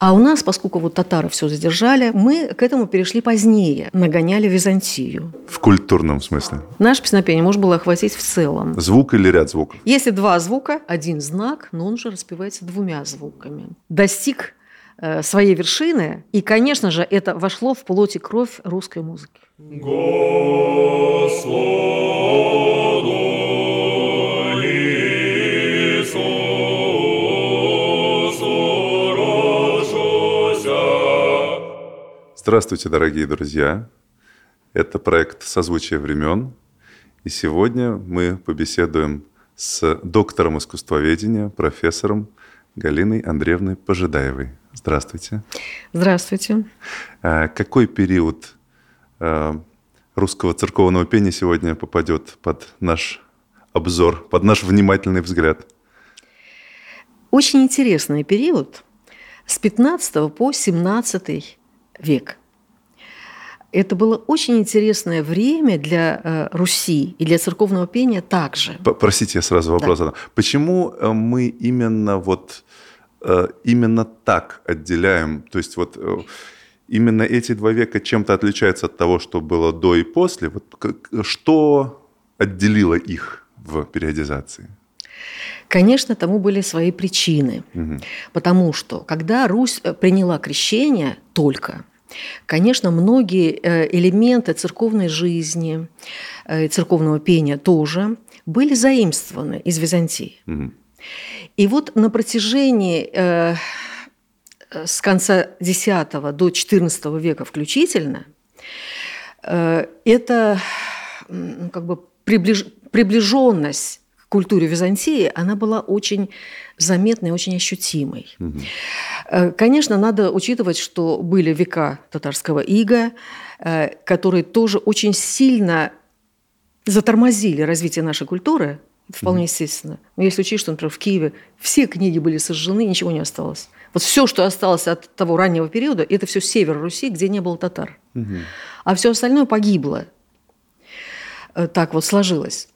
А у нас, поскольку вот татары все задержали, мы к этому перешли позднее, нагоняли Византию. В культурном смысле? Наше песнопение можно было охватить в целом. Звук или ряд звуков? Если два звука, один знак, но он уже распевается двумя звуками. Достиг э, своей вершины, и, конечно же, это вошло в плоть и кровь русской музыки. Господу Здравствуйте, дорогие друзья! Это проект «Созвучие времен». И сегодня мы побеседуем с доктором искусствоведения, профессором Галиной Андреевной Пожидаевой. Здравствуйте. Здравствуйте. А какой период а, русского церковного пения сегодня попадет под наш обзор, под наш внимательный взгляд? Очень интересный период с 15 по 17 век. Это было очень интересное время для э, Руси и для церковного пения также. Простите, я сразу вопрос задам. Почему э, мы именно вот э, именно так отделяем? То есть вот именно эти два века чем-то отличаются от того, что было до и после. Вот что отделило их в периодизации? Конечно, тому были свои причины. Угу. Потому что, когда Русь э, приняла крещение только, конечно, многие э, элементы церковной жизни, э, церковного пения тоже были заимствованы из Византии. Угу. И вот на протяжении с конца X до XIV века включительно это как бы приближ... приближенность культуре Византии, она была очень заметной, очень ощутимой. Угу. Конечно, надо учитывать, что были века татарского ига, э, которые тоже очень сильно затормозили развитие нашей культуры, вполне естественно. Но если учесть, что, например, в Киеве все книги были сожжены, ничего не осталось. Вот все, что осталось от того раннего периода, это все север Руси, где не было татар. Угу. А все остальное погибло. Э, так вот сложилось.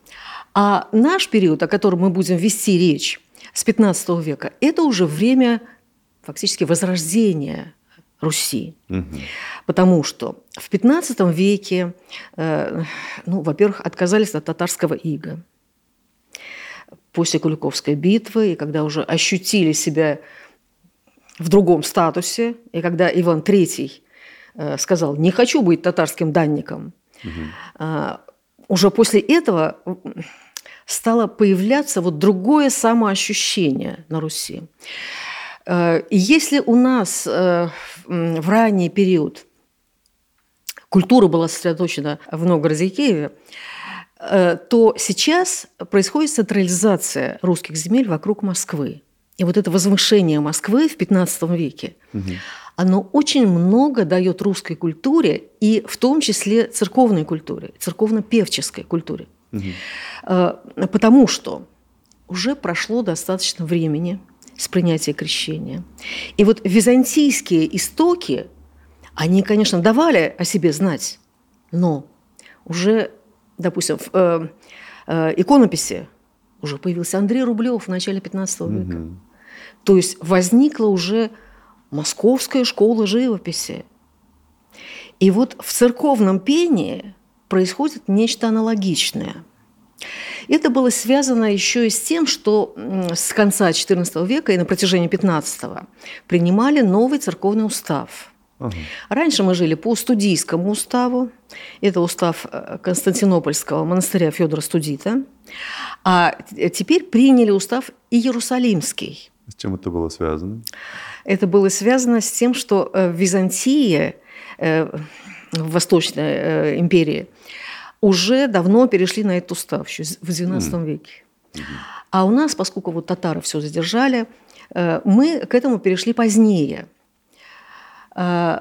А наш период, о котором мы будем вести речь с 15 века, это уже время фактически возрождения Руси. Угу. Потому что в 15 веке, э, ну, во-первых, отказались от татарского ига. После Куликовской битвы, и когда уже ощутили себя в другом статусе, и когда Иван III э, сказал, не хочу быть татарским данником, угу. э, уже после этого стало появляться вот другое самоощущение на Руси. Э, и если у нас э, в ранний период культура была сосредоточена в Новгороде и Киеве, э, то сейчас происходит централизация русских земель вокруг Москвы. И вот это возвышение Москвы в XV веке, угу. Оно очень много дает русской культуре, и в том числе церковной культуре, церковно-певческой культуре. Угу. Потому что уже прошло достаточно времени с принятия крещения. И вот византийские истоки, они, конечно, давали о себе знать, но уже, допустим, в э, э, иконописи уже появился Андрей Рублев в начале 15 века. Угу. То есть возникла уже московская школа живописи. И вот в церковном пении происходит нечто аналогичное. Это было связано еще и с тем, что с конца XIV века и на протяжении XV принимали новый церковный устав. Ага. Раньше мы жили по студийскому уставу. Это устав э, Константинопольского монастыря Федора Студита. А теперь приняли устав Иерусалимский. С чем это было связано? Это было связано с тем, что э, в Византии, э, в Восточной империи, уже давно перешли на этот устав, еще в XII mm. веке. А у нас, поскольку вот татары все задержали, э, мы к этому перешли позднее. Э,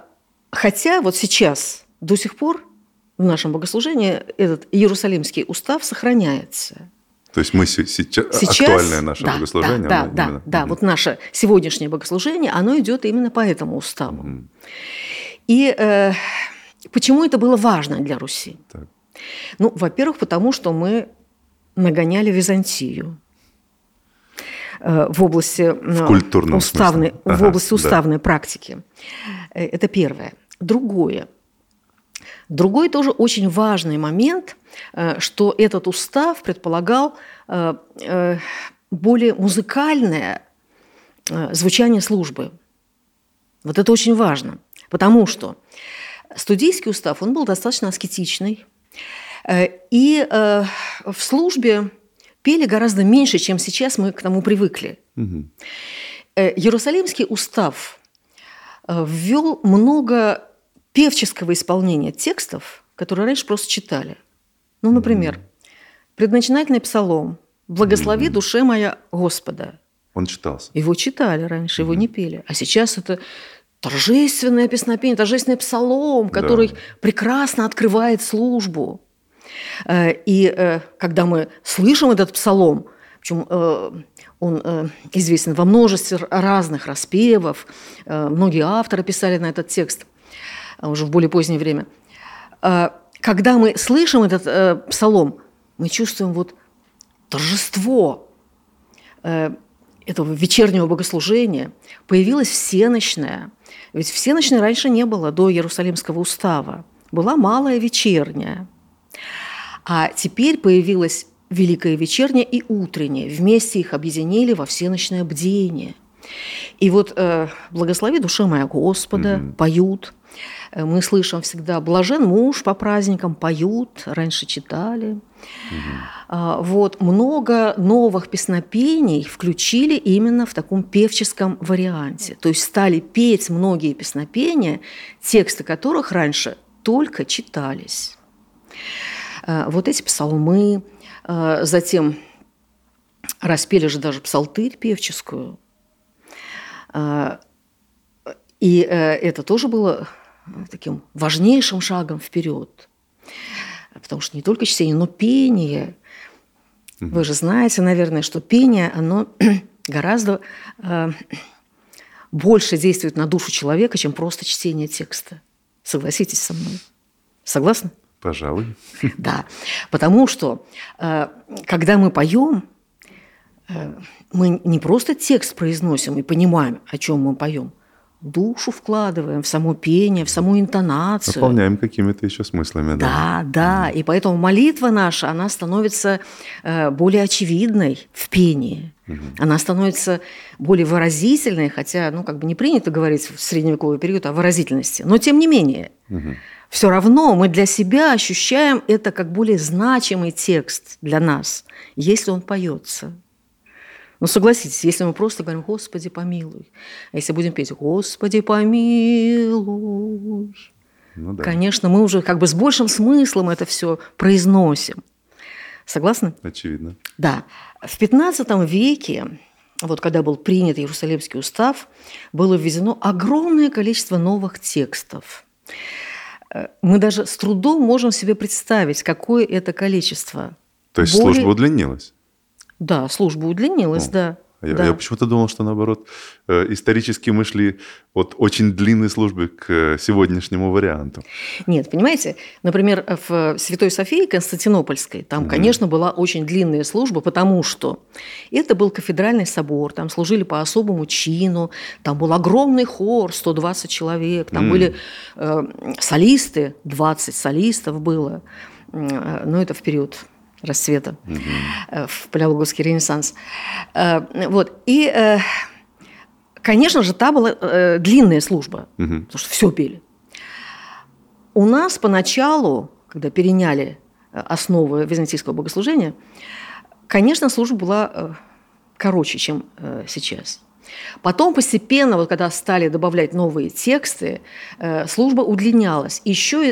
хотя вот сейчас, до сих пор в нашем богослужении этот Иерусалимский устав сохраняется. То есть мы сейчас, сейчас актуальное наше да, богослужение? Да, да, именно... да, да. Вот наше сегодняшнее богослужение, оно идет именно по этому уставу. Mm. И э, почему это было важно для Руси? Так. Ну, во-первых, потому что мы нагоняли Византию. в области в уставной, ага, в области уставной да. практики. Это первое. Другое. Другой тоже очень важный момент, что этот устав предполагал более музыкальное звучание службы. Вот это очень важно, потому что студийский устав, он был достаточно аскетичный, э, и э, в службе пели гораздо меньше, чем сейчас мы к тому привыкли. Угу. Иерусалимский устав ввел много певческого исполнения текстов, которые раньше просто читали. Ну, например, предначинательный псалом «Благослови душе моя Господа». Он читался. Его читали раньше, его не пели. А сейчас это торжественное песнопение, торжественный псалом, который да. прекрасно открывает службу. Э, и э, когда мы слышим этот псалом, причем э, он известен во множестве разных распевов, многие авторы писали на этот текст уже в более позднее время. Когда мы слышим этот псалом, мы чувствуем вот торжество этого вечернего богослужения, появилась всеночная. Ведь всеночной раньше не было до Иерусалимского устава. Была малая вечерняя. А теперь появилась великая вечерняя и утренняя. Вместе их объединили во всеночное бдение. И вот э, «Благослови душа моя Господа» mm-hmm. поют. Э, мы слышим всегда «Блажен муж по праздникам» поют, раньше читали. Угу. Вот много новых песнопений включили именно в таком певческом варианте. То есть стали петь многие песнопения, тексты которых раньше только читались. А, вот эти псалмы, а, затем распели же даже псалтырь певческую. И э, это тоже было таким важнейшим шагом вперед. Потому что не только чтение, но пение. Вы же знаете, наверное, что пение, оно гораздо э, больше действует на душу человека, чем просто чтение текста. Согласитесь со мной? Согласны? Пожалуй. Да, потому что э, когда мы поем, э, мы не просто текст произносим и понимаем, о чем мы поем, душу вкладываем в само пение, в саму интонацию. Наполняем какими-то еще смыслами. Да, да. да. И поэтому молитва наша, она становится э, более очевидной в пении. Она становится более выразительной, хотя, ну, как бы не принято говорить в средневековый период о выразительности. Но тем не менее, угу. все равно мы для себя ощущаем это как более значимый текст для нас, если он поется. Ну, согласитесь, если мы просто говорим «Господи, помилуй», а если будем петь «Господи, помилуй», ну, да. конечно, мы уже как бы с большим смыслом это все произносим. Согласны? Очевидно. Да. В XV веке, вот когда был принят Иерусалимский устав, было введено огромное количество новых текстов. Э, мы даже с трудом можем себе представить, какое это количество. То есть Более... служба удлинилась? Да, служба удлинилась, ну, да. Я, да. я почему-то думал, что наоборот, э, исторически мы шли от очень длинной службы к сегодняшнему варианту. Нет, понимаете, например, в Святой Софии Константинопольской, там, mm конечно, была очень длинная служба, потому что это был кафедральный собор, там служили по особому чину, там был огромный хор, 120 человек, там mm были э, солисты, 20 солистов было, э, но это в период расцвета, угу. в палеологический ренессанс. Э, вот. И, э, конечно же, та была длинная служба, угу. потому что все пели. У нас поначалу, когда переняли основы византийского богослужения, конечно, служба была короче, чем сейчас. Потом постепенно, вот когда стали добавлять новые тексты, служба удлинялась. Еще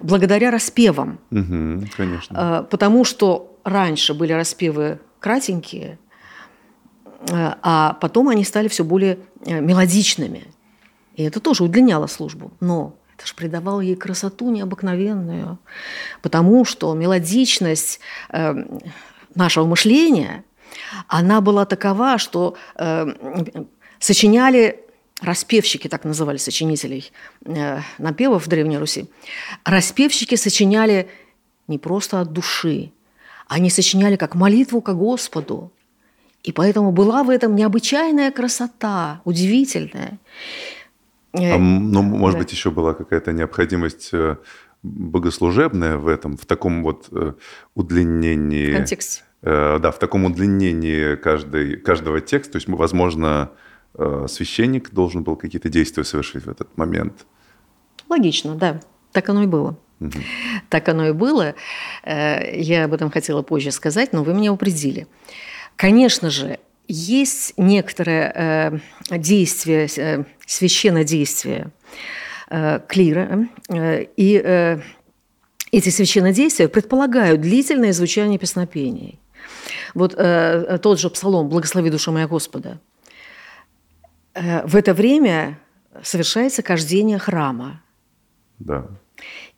благодаря распевам. Угу, конечно. А, потому что раньше были распевы кратенькие, а, а потом они стали все более э, мелодичными. И это тоже удлиняло службу. Но это же придавало ей красоту необыкновенную, потому что мелодичность э, нашего мышления, она была такова, что э, сочиняли распевщики, так называли сочинителей э, напевов в Древней Руси, распевщики сочиняли не просто от души, они сочиняли как молитву к Господу. И поэтому была в этом необычайная красота, удивительная. А, ну, может да. быть, еще была какая-то необходимость э, богослужебная в этом, в таком вот э, удлинении. Контексте. Э, да, в таком удлинении каждой, каждого текста. То есть, возможно, священник должен был какие-то действия совершить в этот момент. Логично, да. Так оно и было. Угу. Так оно и было. Я об этом хотела позже сказать, но вы меня упредили. Конечно же, есть некоторое э, действие, э, священнодействие э, клира, э, и э, эти священнодействия предполагают длительное звучание песнопений. Вот э, тот же псалом «Благослови душа моя Господа». Э, в это время совершается кождение храма. Да.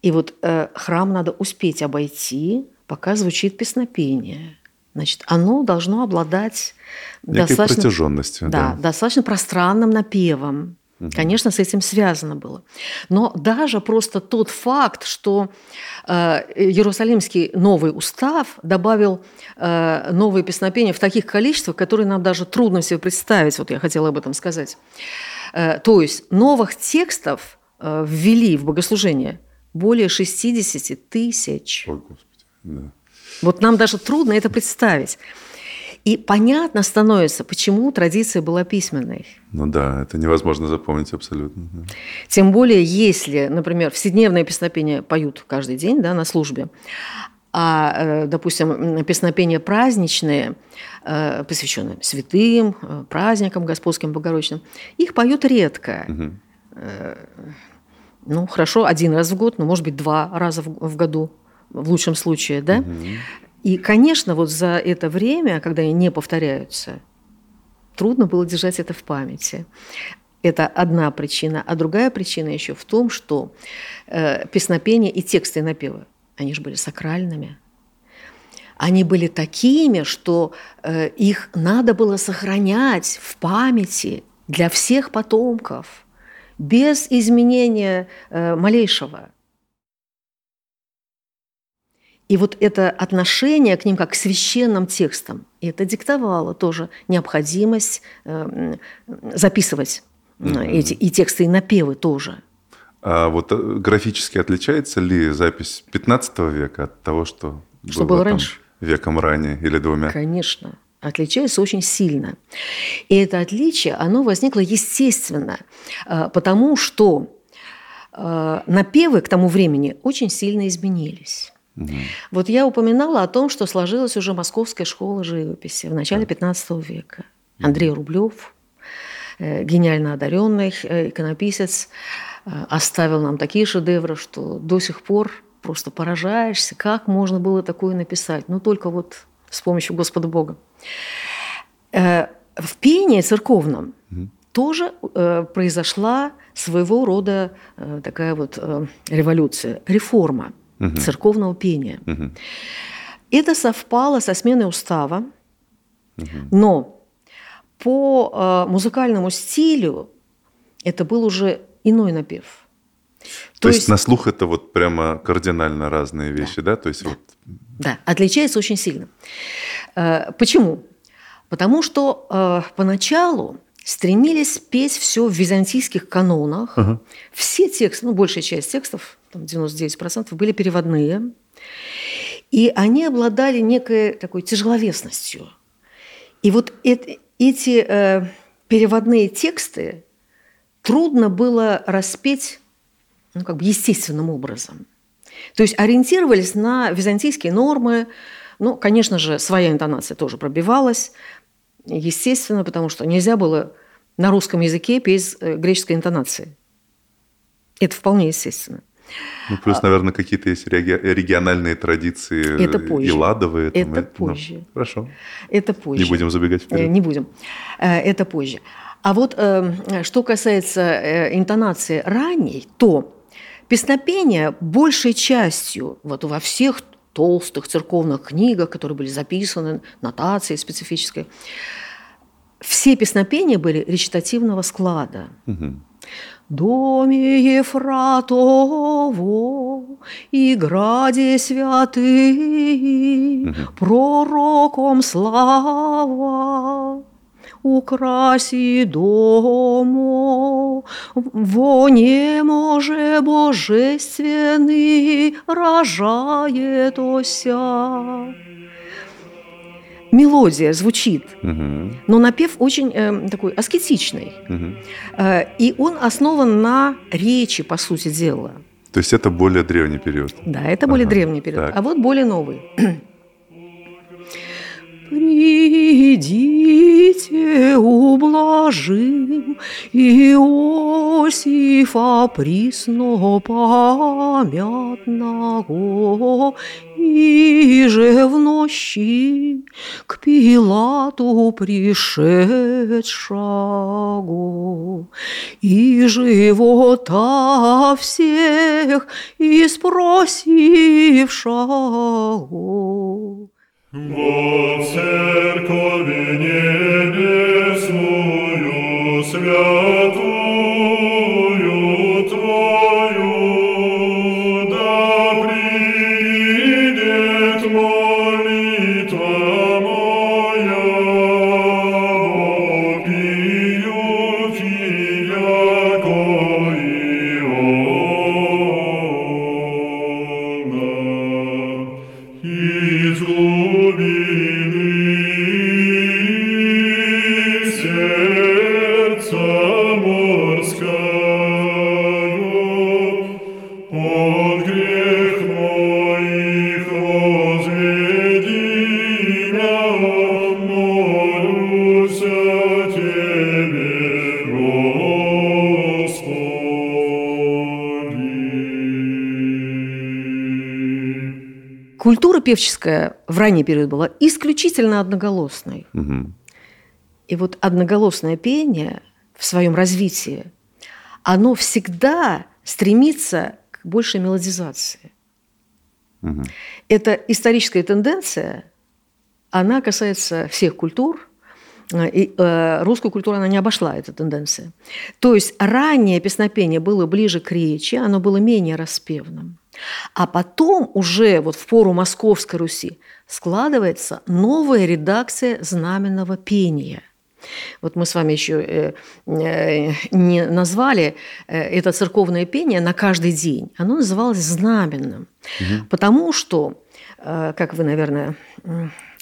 И вот э, храм надо успеть обойти, пока звучит песнопение – Значит, оно должно обладать Некой достаточно, протяженностью. Да, да, достаточно пространным напевом. Угу. Конечно, с этим связано было. Но даже просто тот факт, что э, Иерусалимский новый устав добавил э, новые песнопения в таких количествах, которые нам даже трудно себе представить, вот я хотела об этом сказать. Э, то есть новых текстов э, ввели в богослужение более 60 тысяч. Ой, Господи, да. Вот нам даже трудно это представить. И понятно становится, почему традиция была письменной. Ну да, это невозможно запомнить абсолютно. Тем более, если, например, вседневное песнопение поют каждый день да, на службе, а, э, допустим, песнопения праздничные, э, посвященные святым, э, праздникам господским, богородичным, их поют редко. Угу. Ну, хорошо, один раз в год, но, может быть, два раза в году в лучшем случае, да? Угу. И, конечно, вот за это время, когда они не повторяются, трудно было держать это в памяти. Это одна причина. А другая причина еще в том, что э, песнопения и тексты напева, они же были сакральными. Они были такими, что э, их надо было сохранять в памяти для всех потомков, без изменения э, малейшего. И вот это отношение к ним как к священным текстам, и это диктовало тоже необходимость э, записывать mm-hmm. эти и тексты, и напевы тоже. А вот э, графически отличается ли запись 15 века от того, что, что было, было раньше? веком ранее или двумя? Конечно отличается очень сильно. И это отличие, оно возникло естественно, потому что напевы к тому времени очень сильно изменились. Угу. Вот я упоминала о том, что сложилась уже Московская школа живописи в начале XV века. Андрей Рублев, э, гениально одаренный э, иконописец, э, оставил нам такие шедевры, что до сих пор просто поражаешься, как можно было такое написать. Ну, только вот с помощью Господа Бога. В пении церковном угу. тоже произошла своего рода такая вот революция, реформа угу. церковного пения. Угу. Это совпало со сменой устава, угу. но по э, музыкальному стилю это был уже иной напев. То, То есть, есть на слух это вот прямо кардинально разные вещи, да? да? То есть да. вот... да, отличается очень сильно. Э, почему? Потому что э, поначалу стремились петь все в византийских канонах. Угу. Все тексты, ну, большая часть текстов там 99% были переводные, и они обладали некой такой тяжеловесностью. И вот эти э, переводные тексты трудно было распеть ну, как бы естественным образом. То есть ориентировались на византийские нормы, ну, конечно же, своя интонация тоже пробивалась, естественно, потому что нельзя было на русском языке петь э, греческой интонацией. Это вполне естественно. Ну, плюс, а, наверное, какие-то есть региональные традиции. Это позже. И ладовые. Это там, позже. Ну, хорошо. Это позже. Не будем забегать вперед. Э, не будем. Э, это позже. А вот э, что касается интонации ранней, то песнопение большей частью вот во всех толстых церковных книгах, которые были записаны, нотации специфической, все песнопения были речитативного склада. Угу. Доме Ефратово и граде святые, пророком слава украси дому, во не може божественный рожает ося мелодия звучит, угу. но напев очень э, такой аскетичный. Угу. Э, и он основан на речи, по сути дела. То есть это более древний период? Да, это более ага. древний период. Так. А вот более новый. Придите, ублажим Иосифа приснопамятного, И же в ночи к Пилату пришедшего, И живота всех и спросившего. Во церковь небесную святую Культура певческая в ранний период была исключительно одноголосной. Угу. И вот одноголосное пение в своем развитии, оно всегда стремится к большей мелодизации. Угу. Это историческая тенденция, она касается всех культур, э, и э, русскую культуру она не обошла, эта тенденция. То есть раннее песнопение было ближе к речи, оно было менее распевным. А потом уже вот в пору Московской Руси складывается новая редакция знаменного пения. Вот мы с вами еще э, э, не назвали э, это церковное пение на каждый день. Оно называлось знаменным, Мгм. потому что, как вы, наверное,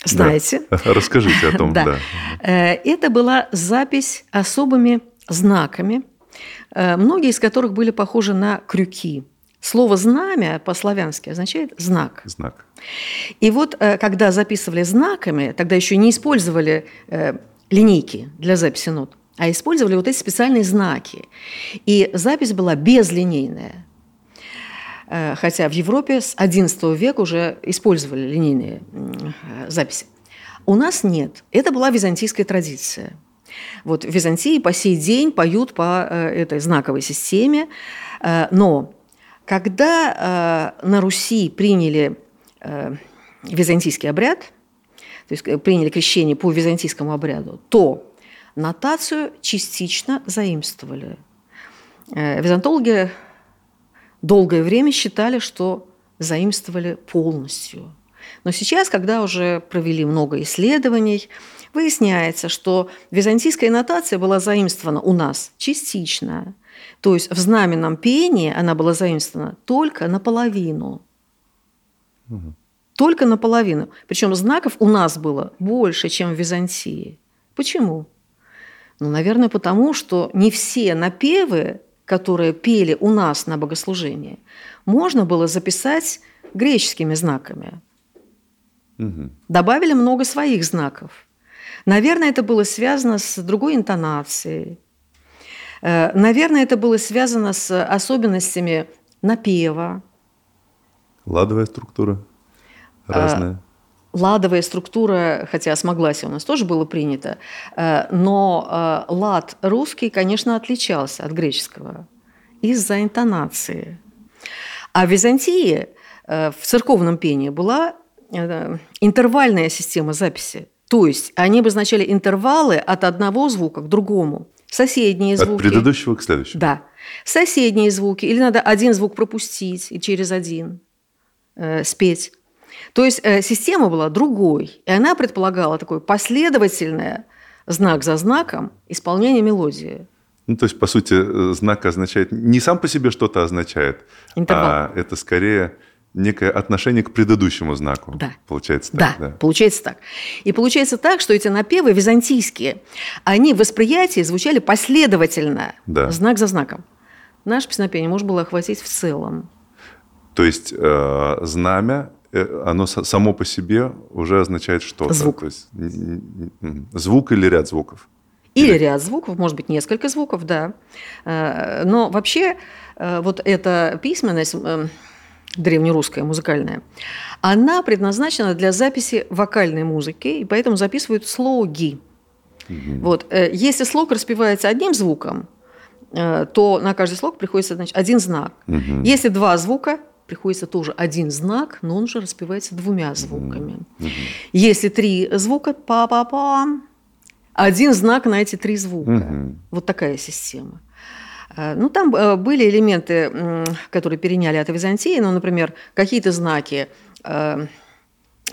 знаете, Да. Расскажите о том, Да. да. Это была запись особыми знаками, многие из которых были похожи на крюки. Слово «знамя» по-славянски означает «знак». Знак. И вот э, когда записывали знаками, тогда еще не использовали э, линейки для записи нот, а использовали вот эти специальные знаки. И запись была безлинейная. Э, Хотя в Европе с XI века уже использовали линейные записи. У нас нет. Это была византийская традиция. Вот в Византии по сей день поют по этой знаковой системе. Но когда э, на Руси приняли э, византийский обряд, то есть э, приняли крещение по византийскому обряду, то нотацию частично заимствовали. Э, Византологи долгое время считали, что заимствовали полностью. Но сейчас, когда уже провели много исследований, выясняется, что византийская нотация была заимствована у нас частично. То есть в знаменном пении она была заимствована только наполовину. Только наполовину. Причем знаков у нас было больше, чем в Византии. Почему? Ну, наверное, потому что не все напевы, которые пели у нас на богослужении, можно было записать греческими знаками. Мгм. Добавили много своих знаков. Наверное, это было связано с другой интонацией. Э, Наверное, это было связано с особенностями напева. Ладовая структура А, разная. Ладовая структура, хотя смогласие у нас тоже было принято, э, но э, лад русский, конечно, отличался от греческого из-за интонации. А в Византии э, в церковном пении была э, интервальная система записи. То есть они обозначали интервалы от одного звука к другому. Соседние От звуки. предыдущего к следующему. Да. Соседние звуки. Или надо один звук пропустить и через один э, спеть. То есть э, система была другой. И она предполагала такое последовательное знак за знаком исполнение мелодии. Ну, то есть, по сути, э, знак означает не сам по себе что-то означает, Интервал. а это скорее некое отношение к предыдущему знаку. Да. Получается Да, так, получается так. И получается так, что эти напевы византийские, они в восприятии звучали последовательно, Да. знак за знаком. Наше песнопение можно было охватить в целом. То есть э, знамя, э, оно само по себе уже означает что-то. Звук. То есть, звук или ряд звуков. Или ряд звуков, может быть, несколько звуков, да. Э, Но вообще э, вот эта письменность древнерусская, музыкальная, она предназначена для записи вокальной музыки, и поэтому записывают слоги. Вот. э, Если слог распевается одним звуком, э, то на каждый слог приходится значит, один знак. Мгм. Если два звука, приходится тоже один знак, но он уже распевается двумя звуками. Если три звука, па-па-пам, один знак на эти три звука. Мгм. Вот такая система. Э, Ну, там э, были элементы, которые переняли от Византии, ну, например, какие-то знаки э,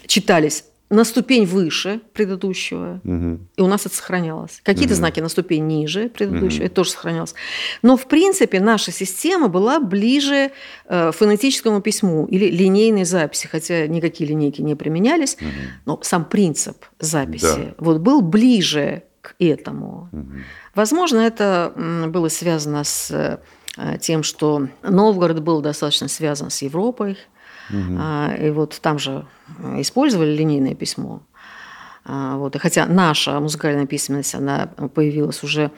читались на ступень выше предыдущего, Мгм. и у нас это сохранялось. Какие-то знаки на ступень ниже предыдущего, это тоже сохранялось. Но, в принципе, наша система была ближе э, фонетическому письму или линейной записи, хотя никакие линейки не применялись, но сам принцип записи Да. вот был ближе к этому. Возможно, это было связано с э, тем, что Новгород был достаточно связан с Европой, а, и вот там же э, использовали линейное письмо. А, Вот. И хотя наша музыкальная письменность, она появилась уже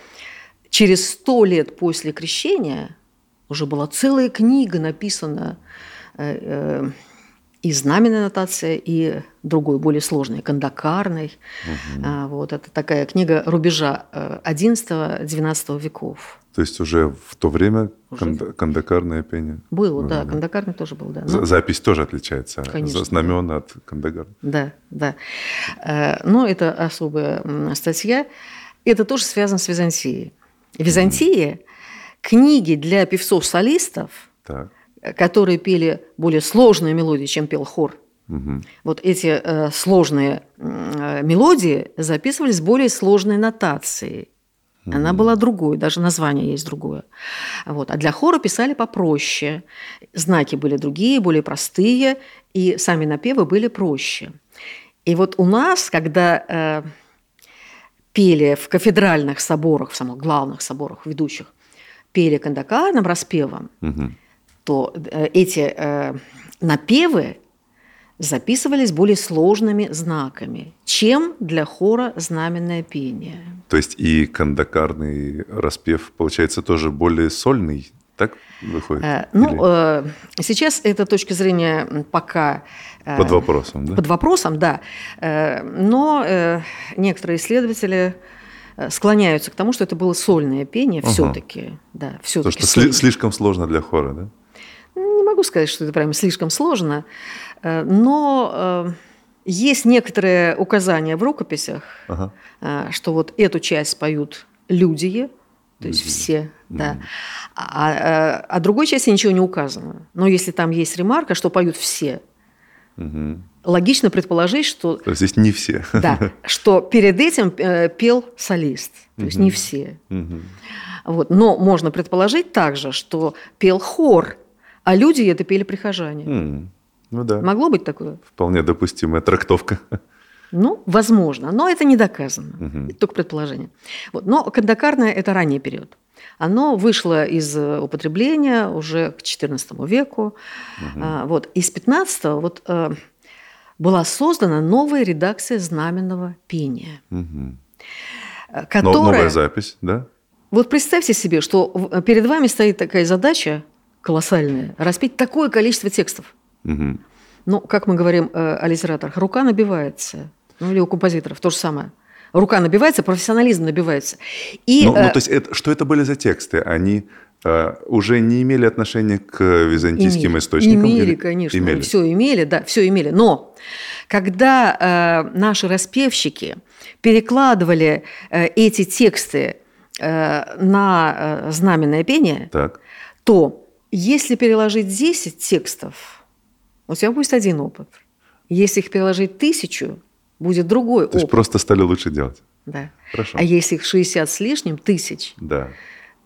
через сто лет после крещения, уже была целая книга написана э, и знаменная нотация, и другой, более сложной, кандакарной. А, Вот. Это такая книга рубежа э, XI-XII веков. То есть уже в то время Уже. кандакарное пение. Было, да, кандакарный тоже был, да. Ну, Запись тоже отличается. Конечно. Знамена от кандагара. Да, да. Э, Но это особая статья. Это тоже связано с Византией. Византия книги для певцов-солистов, Так. Которые пели более сложные мелодии, чем пел хор. Мгм. Вот эти э, сложные э, мелодии записывались более сложной нотацией. Она была другой, даже название есть другое. Вот. А для хора писали попроще. Знаки были другие, более простые, и сами напевы были проще. И вот у нас, когда э, пели в кафедральных соборах, в самых главных соборах ведущих, пели кандакарным распевом, Мгм. То э, эти э, напевы записывались более сложными знаками, чем для хора знаменное пение. То есть и кандакарный распев, получается, тоже более сольный, так выходит? Э, Ну, Или э, сейчас эта точка зрения пока э, под вопросом, да? под вопросом, да. Э, Но э, некоторые исследователи склоняются к тому, что это было сольное пение Ага. все-таки. Да, все-таки что сли- слишком сложно для хора, да? Не могу сказать, что это прям слишком сложно, э, но э, есть некоторые указания в рукописях, Ага. э, что вот эту часть поют люди, то есть все, да. А, а, а другой части ничего не указано. Но если там есть ремарка, что поют все, Мгм. логично предположить, что То есть здесь не все. да, что перед этим пел солист, то есть не все. Мгм. Вот. Но можно предположить также, что пел хор, а люди это пели прихожане. М, Ну да, Могло быть такое? вполне допустимая трактовка. Ну, возможно, но это не доказано. Это только предположение. Вот. Но кандакарное – это ранний период. Оно вышло из э, употребления уже к XIV веку. А, вот. Из XV вот, э, была создана новая редакция знаменного пения, Мгм. э, Но- которая... Новая запись, да? Вот представьте себе, что перед вами стоит такая задача колоссальная – распеть такое количество текстов. Мгм. Ну, как мы говорим э, о литераторах, рука набивается. Ну, или у композиторов то же самое. Рука набивается, профессионализм набивается. И, Ну, ну, э, то есть это, что это были за тексты? Они э, уже не имели отношения к византийским имели, источникам? Имели, или- конечно. Имели. Все имели, да, все имели. Но когда э, наши распевщики перекладывали э, эти тексты э, на э, знаменное пение, Так. то если переложить 10 текстов, у тебя будет один опыт. Если их переложить тысячу, будет другой То есть опыт. просто стали лучше делать. Да. Хорошо. А если их 60 с лишним тысяч, Да.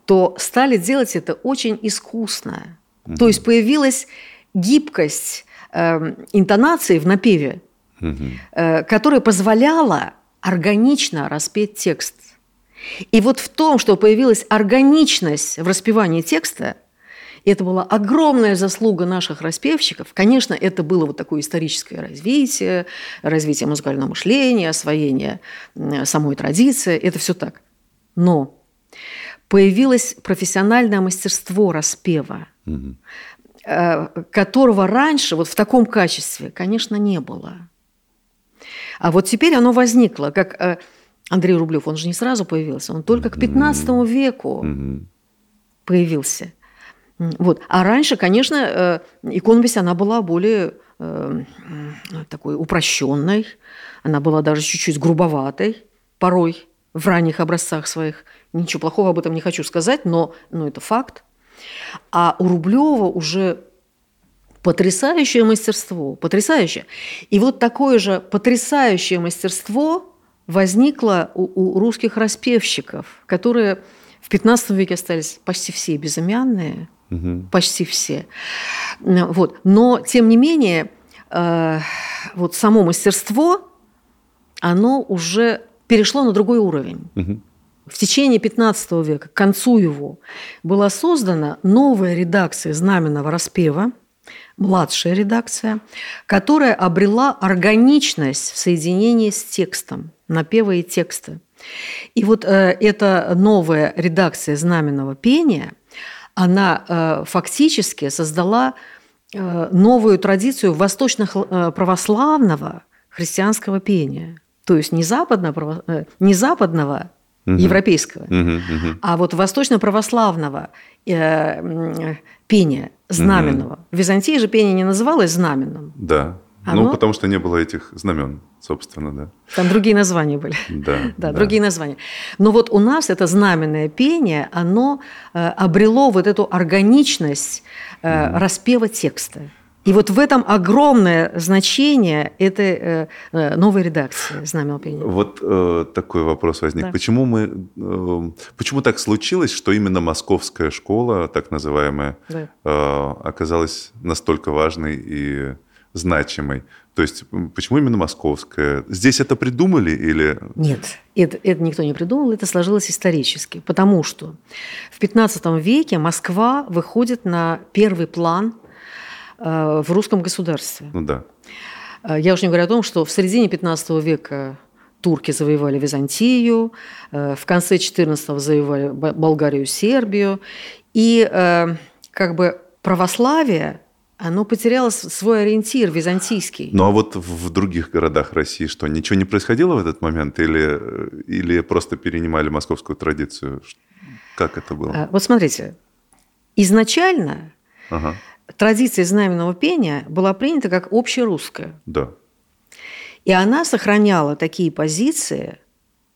то стали делать это очень искусно. То есть появилась гибкость эм, интонации в напеве, Мгм. э, которая позволяла органично распеть текст. И вот в том, что появилась органичность в распевании текста, и это была огромная заслуга наших распевщиков. Конечно, это было вот такое историческое развитие, развитие музыкального мышления, освоение самой традиции. Это все так. Но появилось профессиональное мастерство распева, э, которого раньше вот в таком качестве, конечно, не было. А вот теперь оно возникло, как э, Андрей Рублев, он же не сразу появился, он только к 15 веку появился. Вот. А раньше, конечно, э, иконопись, она была более э, такой упрощенной, она была даже чуть-чуть грубоватой порой в ранних образцах своих. Ничего плохого об этом не хочу сказать, но, но это факт. А у Рублева уже потрясающее мастерство, потрясающее. И вот такое же потрясающее мастерство возникло у, у русских распевщиков, которые в 15 веке остались почти все безымянные, Мгм. почти все. Вот. Но, тем не менее, э, вот само мастерство, оно уже перешло на другой уровень. Мгм. В течение 15 века, к концу его, была создана новая редакция знаменного распева, младшая редакция, которая обрела органичность в соединении с текстом, напева и текста. И вот э, эта новая редакция знаменного пения, она э, фактически создала э, новую традицию восточно-православного христианского пения. То есть не, западно, э, не западного Мгм. европейского, Мгм. Мгм. а вот восточно-православного э, пения знаменного. В Византии же пение не называлось знаменным. Да. Оно- Ну, потому что не было этих знамен, собственно, да. Там другие названия были. Да. Да, другие названия. Но вот у нас это знаменное пение, оно э, обрело вот эту органичность э, распева текста. И вот в этом огромное значение этой э, новой редакции знаменного пения. Вот э, такой вопрос возник. Да. Почему мы, э, почему так случилось, что именно московская школа, так называемая, Да. э, оказалась настолько важной и значимой? То есть почему именно московская? Здесь это придумали или? Нет, это, это никто не придумал, это сложилось исторически. Потому что в 15 веке Москва выходит на первый план э, в русском государстве. Ну да. Э, Я уж не говорю о том, что в середине 15 века турки завоевали Византию, э, в конце 14 завоевали Болгарию, Сербию. И как бы православие, оно потеряло свой ориентир византийский. Ну а вот в других городах России что, ничего не происходило в этот момент или, э, или просто перенимали московскую традицию? Как это было? Э, Вот смотрите, изначально Ага, традиция знаменного пения была принята как общерусская. да. И она сохраняла такие позиции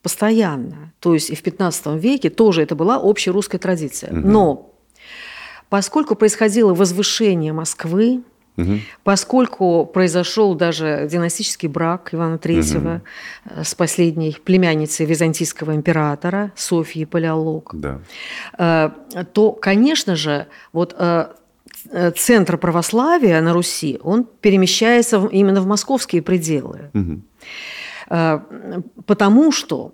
постоянно. То есть и в 15 веке тоже это была общерусская традиция. Мгм. Но поскольку происходило возвышение Москвы, Мгм. поскольку произошел даже династический брак Ивана III э, с последней племянницей византийского императора Софьей Палеолог, Да. э, то, конечно же, вот э, центр православия на Руси, он перемещается именно в московские пределы. Э, Потому что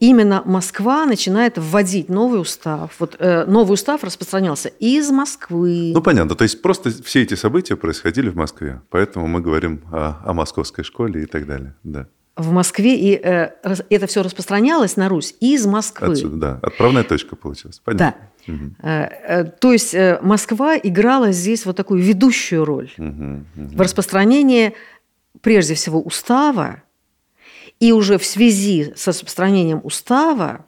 именно Москва начинает вводить новый устав. Вот э, новый устав распространялся из Москвы. Ну, понятно. То есть просто все эти события происходили в Москве. Поэтому мы говорим о, о московской школе и так далее. Да. в Москве, и э, это все распространялось на Русь из Москвы. Отсюда, да. Отправная точка получилась. Понятно. Мгм. Э, э, То есть э, Москва играла здесь вот такую ведущую роль Мгм. Мгм. в распространении, прежде всего, устава, и уже в связи с распространением устава,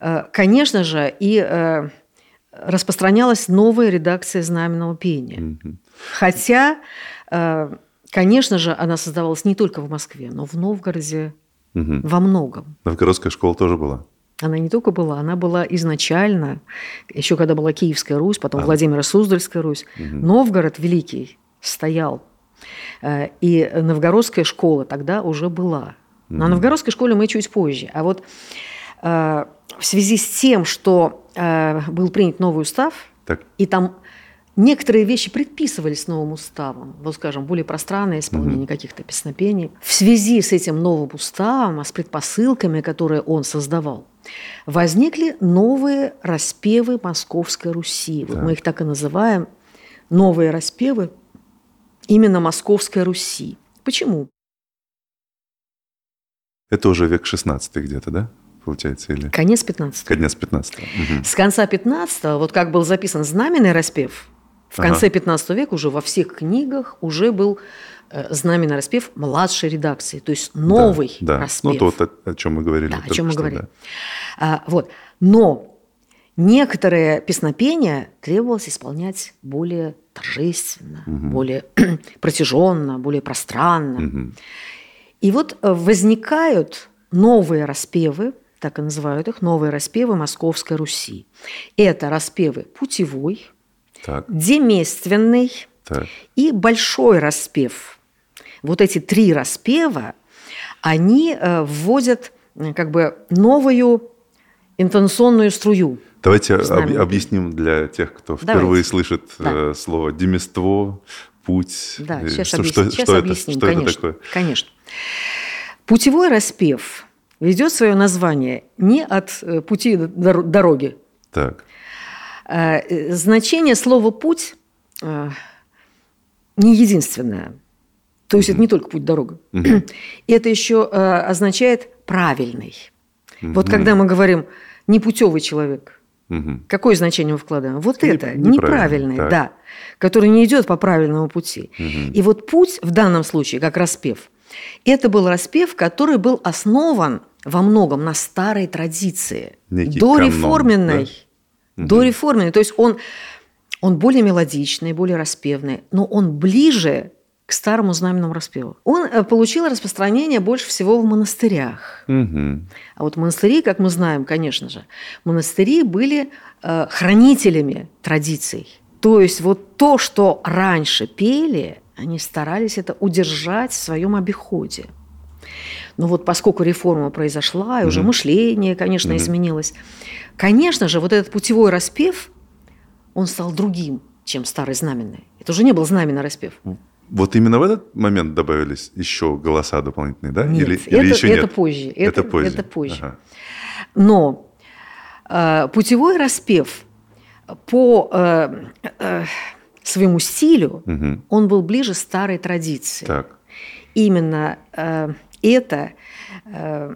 э, конечно же, и э, распространялась новая редакция знаменного пения. Хотя, э, конечно же, она создавалась не только в Москве, но в Новгороде Мгм. во многом. Новгородская школа тоже была. Она не только была, она была изначально, еще когда была Киевская Русь, потом Владимира Суздальская Русь, Новгород Великий стоял. И новгородская школа тогда уже была. Но о новгородской школе мы чуть позже. А вот э, в связи с тем, что э, был принят новый устав, Так. и там некоторые вещи предписывались новым уставом, вот, скажем, более пространное исполнение каких-то песнопений. В связи с этим новым уставом, а с предпосылками, которые он создавал, возникли новые распевы Московской Руси. Вот мы их так и называем новые распевы именно Московской Руси. Почему? Это уже век 16 где-то, да? Получается, или Конец 15 конец 15 Мгм. С конца 15 вот как был записан знаменный распев, в Ага. конце 15 века уже во всех книгах уже был э, знаменный распев младшей редакции, то есть новый да, да. распев. Ну, то, о, о чем мы говорили. Да, о чем мы что, говорили. да. А, вот. Но некоторые песнопения требовалось исполнять более торжественно, более протяженно, более пространно. Мгм. И вот э, возникают новые распевы, так и называют их, новые распевы Московской Руси. Это распевы путевой, Так, демейственный так. и большой распев. Вот эти три распева, они э, вводят как бы новую интонационную струю. Давайте об- объясним для тех, кто Давайте. впервые слышит Да. э, слово демество, путь. Да, Э, сейчас, что, объяс- что- сейчас что это, объясним, что конечно. это такое? Конечно. Путевой распев ведет свое название не от э, пути дор- дороги. Так, Э, э, Значение слова «путь» э, не единственное. То есть это не только путь дорога. Это еще э, означает правильный. Вот когда мы говорим непутевый человек, Мгм. какое значение мы вкладываем? Вот Не- это, так. да, который не идет по правильному пути. И вот путь в данном случае, как распев, это был распев, который был основан во многом на старой традиции, Некий дореформенной. канон, Дореформенной. То есть он, он более мелодичный, более распевный, но он ближе к старому знаменному распеву. Он э, получил распространение больше всего в монастырях. Мгм. А вот монастыри, как мы знаем, конечно же, монастыри были э, хранителями традиций. То есть вот то, что раньше пели, они старались это удержать в своем обиходе. Но вот поскольку реформа произошла, и уже мышление, конечно, изменилось, конечно же, вот этот путевой распев, он стал другим, чем старый знаменный. Это уже не был знаменный распев. Вот именно в этот момент добавились еще голоса дополнительные, да? Нет, или, это, или еще это нет? позже. Это, Это, позже. это позже. Ага. Но э, путевой распев по э, э, своему стилю, Мгм. он был ближе старой традиции. Так. Именно э, это э,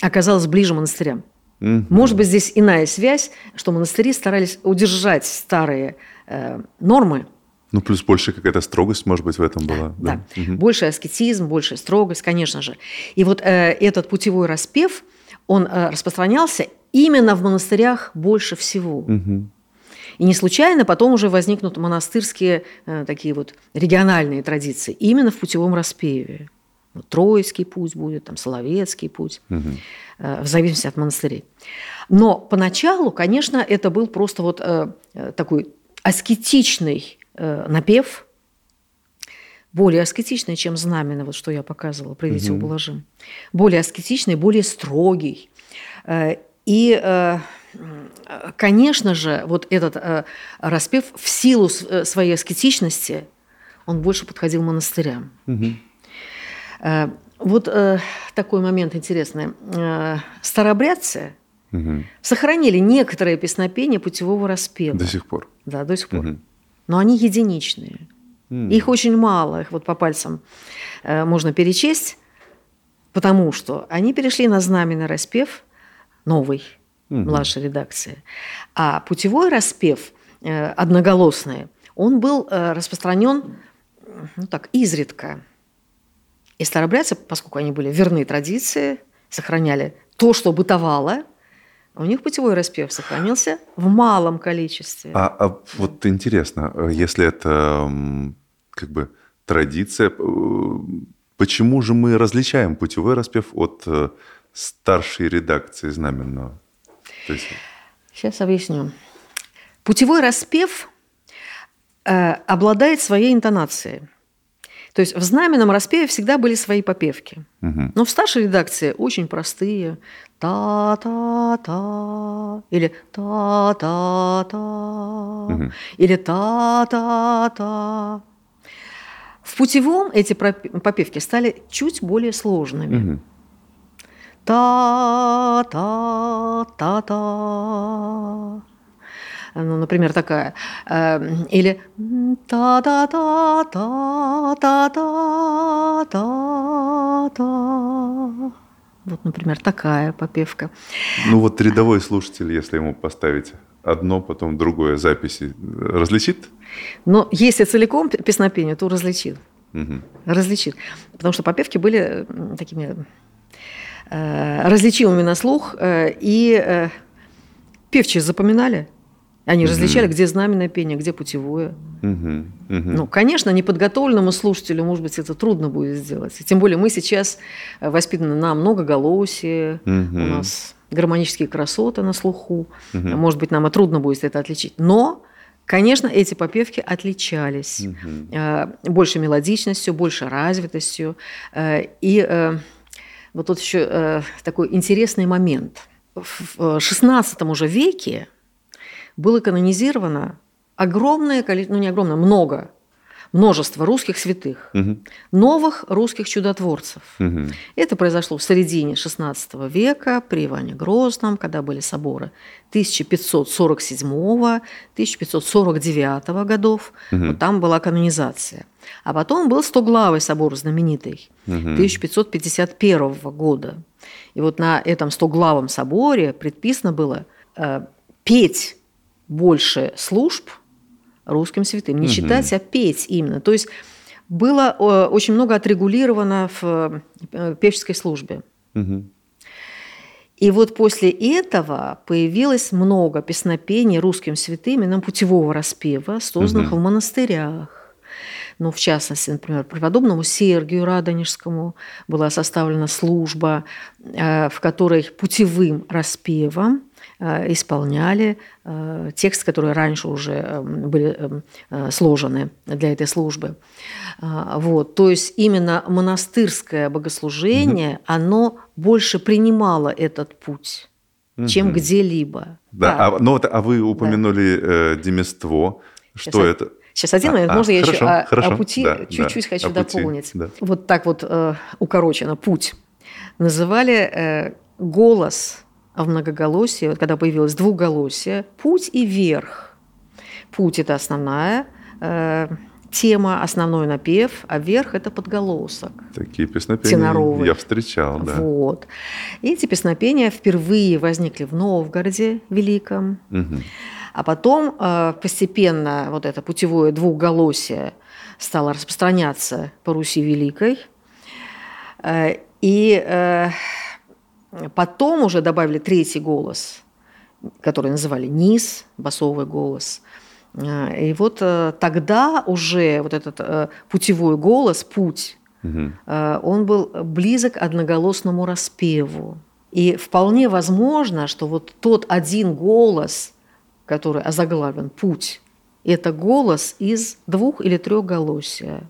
оказалось ближе монастырям. Мгм. Может быть, здесь иная связь, что монастыри старались удержать старые э, нормы, Ну, плюс больше какая-то строгость, может быть, в этом была. да. Мгм. Больше аскетизм, больше строгость, конечно же. И вот э, этот путевой распев, он э, распространялся именно в монастырях больше всего. Мгм. И не случайно потом уже возникнут монастырские э, такие вот региональные традиции именно в путевом распеве. Вот Троицкий путь будет, там Соловецкий путь, Мгм. э, в зависимости от монастырей. Но поначалу, конечно, это был просто вот э, э, такой аскетичный напев, более аскетичный, чем знамена, вот что я показывала, «Придите, ублажим». Более аскетичный, более строгий. Э, И, э, э, конечно же, вот этот э, распев в силу э, своей аскетичности, он больше подходил монастырям. Э, Вот э, такой момент интересный. Э, Старообрядцы Мгм. сохранили некоторые песнопения путевого распева. До сих пор. Да, до сих пор. Мгм. Но они единичные. М. Их очень мало, их вот по пальцам э, можно перечесть, потому что они перешли на знаменный распев новый, младшей редакции. А путевой распев э, одноголосный, он был э, распространен ну, так, изредка. И старобрядцы, поскольку они были верны традиции, сохраняли то, что бытовало, у них путевой распев сохранился в малом количестве. А, а вот интересно, э, если это как бы традиция, э, почему же мы различаем путевой распев от э, старшей редакции знаменного? То есть... Сейчас объясню. Путевой распев обладает своей интонацией. То есть в знаменном распеве всегда были свои попевки. Мгм. Но в старшей редакции очень простые. Та-та-та. Или та-та-та. Или та-та-та. В путевом эти попевки стали чуть более сложными. Мгм. Та-та-та-та. Ну, например, такая. Э, Или та-та-та-та-та-та-та. Вот, например, такая попевка. Ну вот рядовой слушатель, если ему поставить одно, потом другое записи, различит? Но если целиком песнопение, то различит. Мгм. Различит. Потому что попевки были такими э, различимыми на слух, э, и э, певчие запоминали. Они различали, где знаменное пение, где путевое. Мгм. Мгм. Ну, конечно, неподготовленному слушателю, может быть, это трудно будет сделать. Тем более мы сейчас э, воспитаны на многоголосие, Мгм. у нас гармонические красоты на слуху. Может быть, нам и трудно будет это отличить. Но, конечно, эти попевки отличались Мгм. э, больше мелодичностью, больше развитостью. Э, И вот тут еще такой интересный момент. В XVI уже веке было канонизировано огромное количество, ну не огромное, много, множество русских святых, Мгм. новых русских чудотворцев. Мгм. Это произошло в середине XVI века при Иване Грозном, когда были соборы 1547-1549 годов. Вот там была канонизация. А потом был Стоглавый собор знаменитый 1551 года. И вот на этом Стоглавом соборе предписано было э, петь больше служб русским святым. Не читать, а петь именно. То есть было э, очень много отрегулировано в э, певческой службе. Мгм. И вот после этого появилось много песнопений русским святым, именно путевого распева, созданных в монастырях. Ну, в частности, например, преподобному Сергию Радонежскому была составлена служба, э, в которой путевым распевом исполняли э, тексты, которые раньше уже э, были э, э, сложены для этой службы. А, Вот. То есть именно монастырское богослужение, оно больше принимало этот путь, чем где-либо. Да, а, ну вот, а вы упомянули э, демество. Что Сейчас, это? Сейчас один момент, А, можно я хорошо, еще о, хорошо, о пути да, чуть-чуть да, хочу пути, дополнить. да. Вот так вот э, укорочено путь. Называли э, голос в многоголосии, вот когда появилось двуголосие, путь и верх. Путь это основная э, тема, основной напев, а верх это подголосок. Такие песнопения Теноровый. я встречал, да. Вот. И эти песнопения впервые возникли в Новгороде Великом. Мгм. А потом э, постепенно вот это путевое двухголосие стало распространяться по Руси Великой. Э, И э, потом уже добавили третий голос, который называли низ, басовый голос. Э, И вот э, тогда уже вот этот э, путевой голос, путь, э, он был близок одноголосному распеву. И вполне возможно, что вот тот один голос, который озаглавлен «Путь», это голос из двух или трехголосия.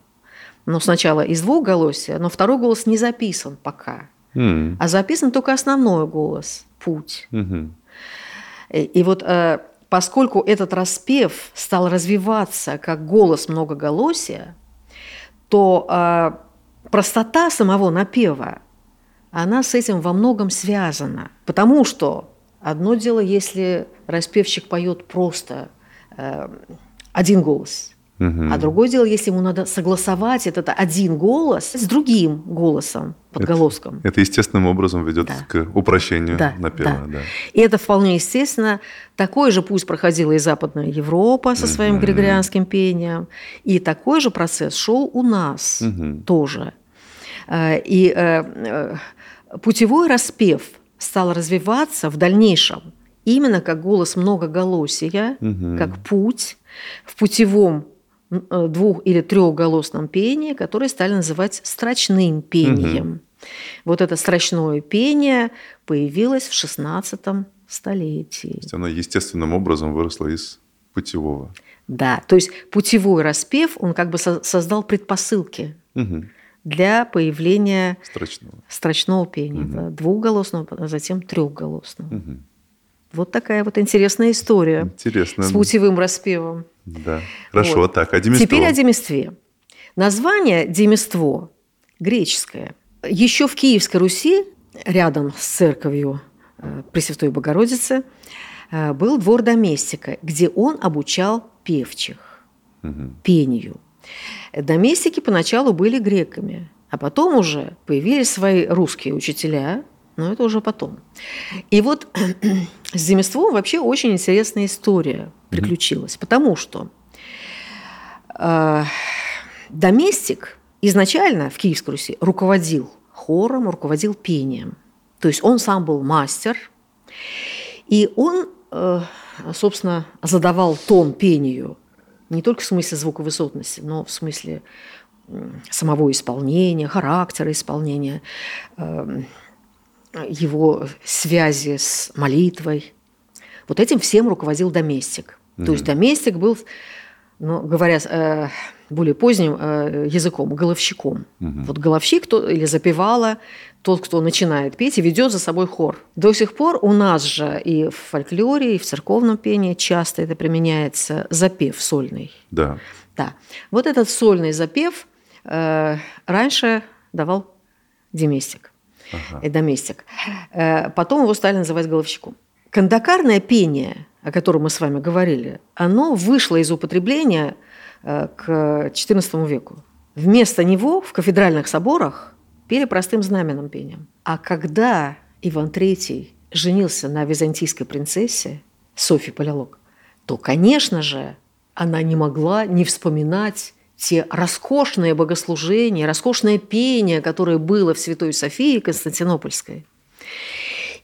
Но сначала из двухголосия, но второй голос не записан пока. М. А записан только основной голос «Путь». Мгм. И, и вот э, поскольку этот распев стал развиваться как голос многоголосия, то э, простота самого напева, она с этим во многом связана. Потому что одно дело, если распевщик поет просто э, один голос, А другое дело, если ему надо согласовать этот один голос с другим голосом, подголоском. Это естественным образом ведет Да. к упрощению Да, напева. да. Да. И это вполне естественно. Такой же путь проходила и Западная Европа со своим Мгм. григорианским пением. И такой же процесс шел у нас Мгм. тоже. Э, И э, э, путевой распев стал развиваться в дальнейшем именно как голос многоголосия, Мгм. как путь в путевом двух- или трехголосном пении, который стали называть строчным пением. Вот это строчное пение появилось в XVI столетии. То есть оно естественным образом выросло из путевого. Да, то есть путевой распев, он как бы со- создал предпосылки Мгм. для появления Строчного. строчного пения, Мгм. да, двухголосного, а затем трехголосного. Мгм. Вот такая вот интересная история Интересно. с путевым распевом. Да. Хорошо, Вот. так, а демиство? Теперь о демистве. Название демиство греческое. Еще в Киевской Руси, рядом с церковью э, Пресвятой Богородицы, э, был двор доместика, где он обучал певчих Мгм. пению. Доместики поначалу были греками, а потом уже появились свои русские учителя, но это уже потом. И вот с земством вообще очень интересная история приключилась, потому что э, доместик изначально в Киевской Руси руководил хором, руководил пением. То есть он сам был мастер, и он, э, собственно, задавал тон пению не только в смысле звуковысотности, но в смысле самого исполнения, характера исполнения, эм, его связи с молитвой. Вот этим всем руководил доместик. То есть доместик был, ну, говоря э, более поздним э, языком, головщиком. Вот головщик то, или запевала, тот, кто начинает петь и ведет за собой хор. До сих пор у нас же и в фольклоре, и в церковном пении часто это применяется запев сольный. Да. Да. Вот этот сольный запев э, раньше давал деместик. Ага. И доместик. Э, потом его стали называть головщиком. Кандакарное пение, о котором мы с вами говорили, оно вышло из употребления э, к XIV веку. Вместо него в кафедральных соборах пели простым знаменным пением. А когда Иван III женился на византийской принцессе Софье Палеолог, то, конечно же, она не могла не вспоминать те роскошные богослужения, роскошное пение, которое было в Святой Софии Константинопольской.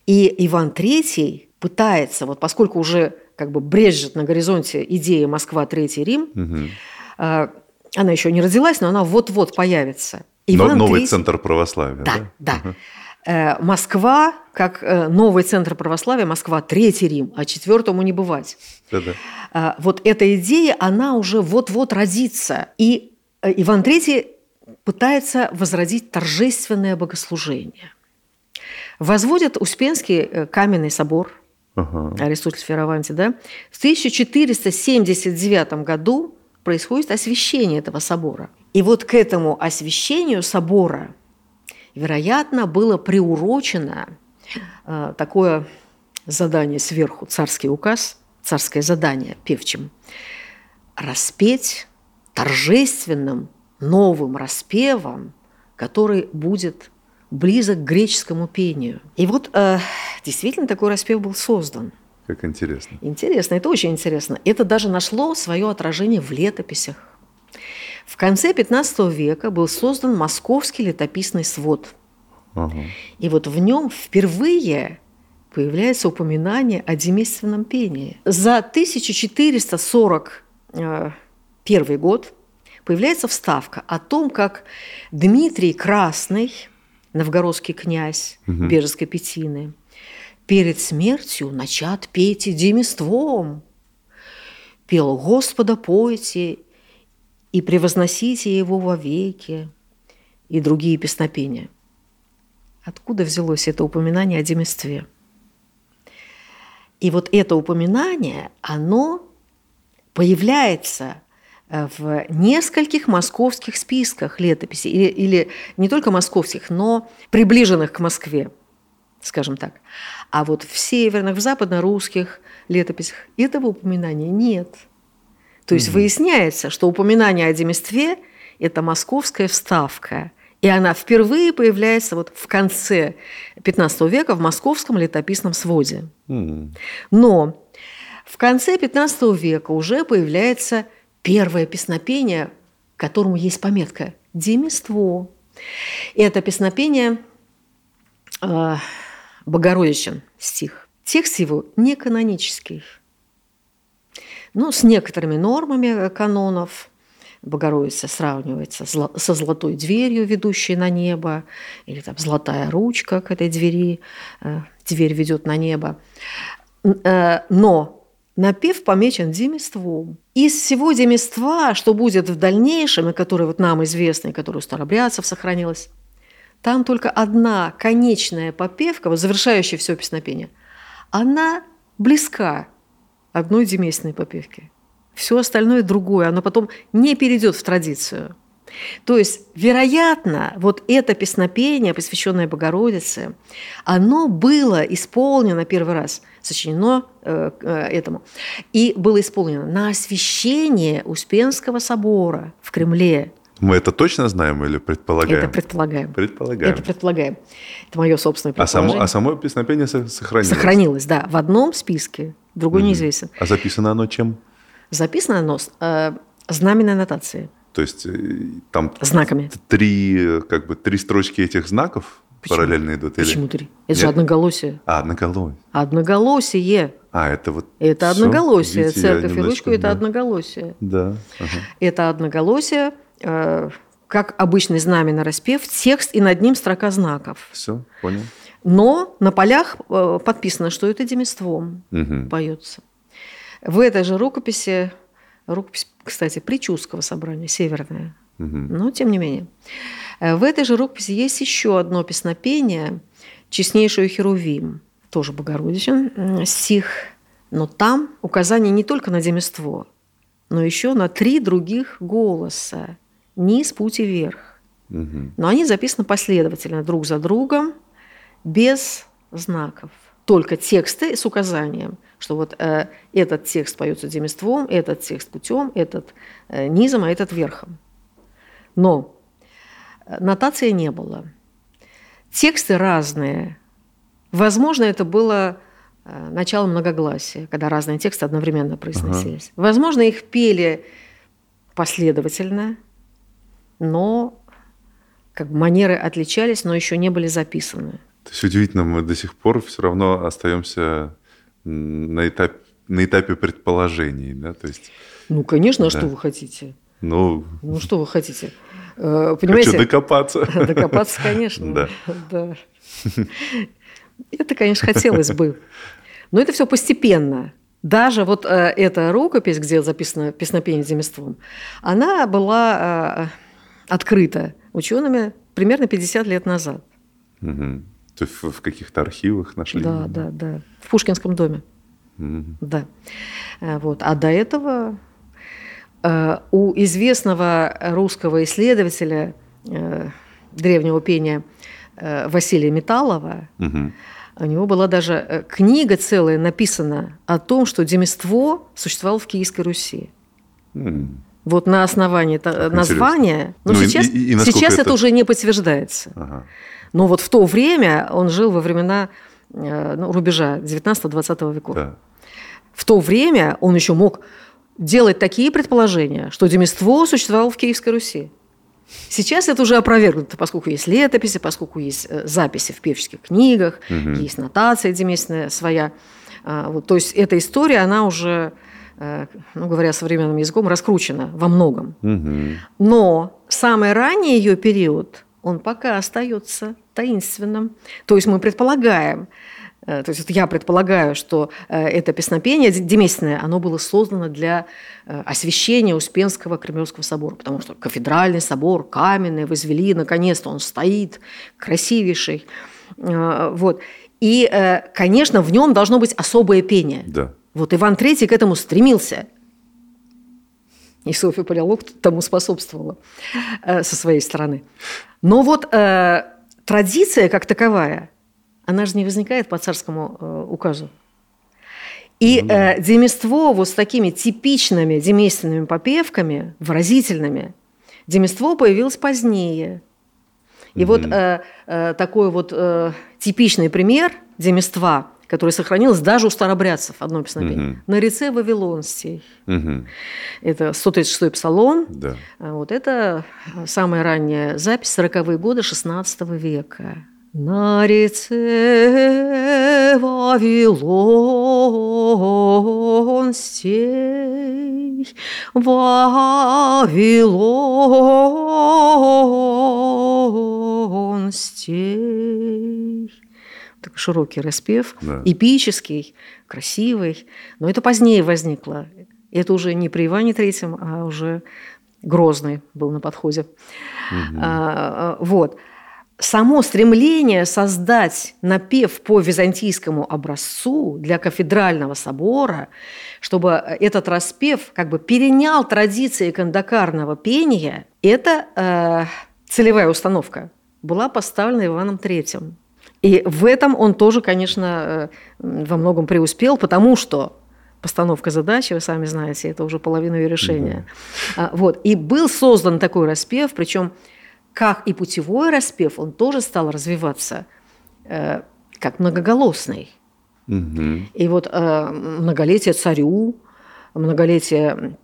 И Иван III пытается, вот поскольку уже как бы брежет на горизонте идея Москва, Третий Рим, э, она еще не родилась, но она вот-вот появится. Но- Иван новый III центр православия, да? да, да. Э, Москва, как э, новый центр православия, Москва, Третий Рим, а четвертому не бывать. Да-да. А, вот эта идея, она уже вот-вот родится. И э, Иван III пытается возродить торжественное богослужение. Возводят Успенский э, каменный собор, Ага. Аристотель Фераванти, да? В 1479 году происходит освящение этого собора. И вот к этому освящению собора, вероятно, было приурочено э, такое задание сверху, царский указ, царское задание певчим, распеть торжественным новым распевом, который будет близок к греческому пению. И вот э, действительно такой распев был создан. Как интересно. Интересно, это очень интересно. Это даже нашло свое отражение в летописях. В конце 15 века был создан Московский летописный свод. Ага. И вот в нем впервые появляется упоминание о демейственном пении. За 1441 год появляется вставка о том, как Дмитрий Красный, новгородский князь Мгм. Бежеской Петины, перед смертью начат петь и демиством. Пел «Господа пойте и превозносите его вовеки» и другие песнопения. Откуда взялось это упоминание о демистве? И вот это упоминание, оно появляется э, в нескольких московских списках летописей, или, или не только московских, но приближенных к Москве, скажем так. А вот в северных, в западно-русских летописях этого упоминания нет. То есть выясняется, что упоминание о демистве – это московская вставка, и она впервые появляется вот в конце XV века в московском летописном своде. М. Но в конце XV века уже появляется первое песнопение, к которому есть пометка «Демиство». И это песнопение э, Богородичен стих. Текст его не канонический, но с некоторыми нормами канонов. Богородица сравнивается со золотой дверью, ведущей на небо, или там золотая ручка к этой двери, э, дверь ведет на небо. Э, Но напев помечен демиством. Из всего демиства, что будет в дальнейшем, и которое вот нам известно, и которое у старобрядцев сохранилось, там только одна конечная попевка, вот завершающая все песнопение, она близка одной деместной попевке. Все остальное другое, оно потом не перейдет в традицию. То есть, вероятно, вот это песнопение, посвященное Богородице, оно было исполнено первый раз, сочинено э, э, этому, и было исполнено на освящение Успенского собора в Кремле. Мы это точно знаем или предполагаем? Это предполагаем. Предполагаем. Это предполагаем. Это мое собственное А само, предположение. а само песнопение со- сохранилось? Сохранилось, да, в одном списке, другой неизвестен. А записано оно чем? Записано оно э, знаменной аннотацией, То есть э, там знаками. три, э, как бы, три строчки этих знаков Почему? параллельно идут? или- Почему три? Это же Нет? одноголосие. А, одноголосие. Одноголосие. А, это вот... Это всё? одноголосие. Видите, Церковь и ручку – это да. одноголосие. Да. ага. Это одноголосие, э, как обычный знаменно распев, текст и над ним строка знаков. Все, понял. Но на полях э, подписано, что это демиством Мгм. поется. В этой же рукописи, рукопись, кстати, Причудского собрания, северная, Мгм. но тем не менее. Э, В этой же рукописи есть еще одно песнопение «Честнейшую Херувим», тоже Богородичен м, стих, но там указание не только на демиство, но еще на три других голоса – низ, путь и вверх. Мгм. Но они записаны последовательно, друг за другом, без знаков. Только тексты с указанием, что вот э, этот текст поется демиством, этот текст путем, этот э, низом, а этот верхом. Но э, нотации не было. Тексты разные. Возможно, это было э, начало многогласия, когда разные тексты одновременно произносились. Возможно, их пели последовательно, но как бы манеры отличались, но еще не были записаны. То есть удивительно, мы до сих пор все равно остаемся на этапе, на этапе предположений, да, то есть, Ну, конечно, а Да. что вы хотите? ну, Ну, что вы хотите? Э, хочу Понимаете? докопаться. Докопаться, конечно. Да. Да. Это, конечно, хотелось бы. Но это все постепенно. Даже вот э, эта рукопись, где записано песнопение демиством, она была э, открыта учеными примерно 50 лет назад. Мгм. То есть в каких-то архивах нашли? Да, да, да. В Пушкинском доме. Мгм. Да. Э, Вот. А до этого э, у известного русского исследователя э, древнего пения Василия Металлова, Мгм. у него была даже книга целая написана о том, что демиство существовало в Киевской Руси. М. Вот на основании та- Как названия. Но Ну и- сейчас, и- и сейчас это... это- уже не подтверждается. Ага. Но вот в то время он жил во времена э, ну, рубежа 19-20 веков. Да. В то время он еще мог делать такие предположения, что демиство существовало в Киевской Руси. Сейчас это уже опровергнуто, поскольку есть летописи, поскольку есть э, записи в певческих книгах, Мгм. есть нотация деместная своя. А, вот, то есть эта история, она уже, э, ну, говоря современным языком, раскручена во многом. Мгм. Но самый ранний ее период, он пока остается таинственным. То есть мы предполагаем, э, то есть я предполагаю, что э, это песнопение деместное, оно было создано для э, освящения Успенского Кремлевского собора, потому что кафедральный собор, каменный, возвели, наконец-то он стоит, красивейший. Вот. И, конечно, в нем должно быть особое пение. Да. Вот Иван III к этому стремился. И Софья Палеолог тому способствовала э, со своей стороны. Но вот э, традиция как таковая, она же не возникает по царскому э, указу. И э, демиство вот с такими типичными демейственными попевками, выразительными, демиство появилось позднее. И вот э, э, такой вот э, типичный пример демиства, который сохранился даже у старобрядцев, одно песнопение, Мгм. на реце Вавилонстей. Мгм. Это 136-й псалом. Да. А Вот это самая ранняя запись 40-е годы XVI века. На реце Вавилонстей Вавилон стей. Широкий распев, Да. эпический, красивый. Но это позднее возникло. Это уже не при Иване Третьем, а уже Грозный был на подходе. А, а, вот. Само стремление создать напев по византийскому образцу для кафедрального собора, чтобы этот распев как бы перенял традиции кандакарного пения, это э, целевая установка была поставлена Иваном Третьим. И в этом он тоже, конечно, э, во многом преуспел, потому что постановка задачи, вы сами знаете, это уже половина ее решения. А, Вот. И был создан такой распев, причем как и путевой распев, он тоже стал развиваться э, как многоголосный. Мгм. И вот э, многолетие царю, многолетие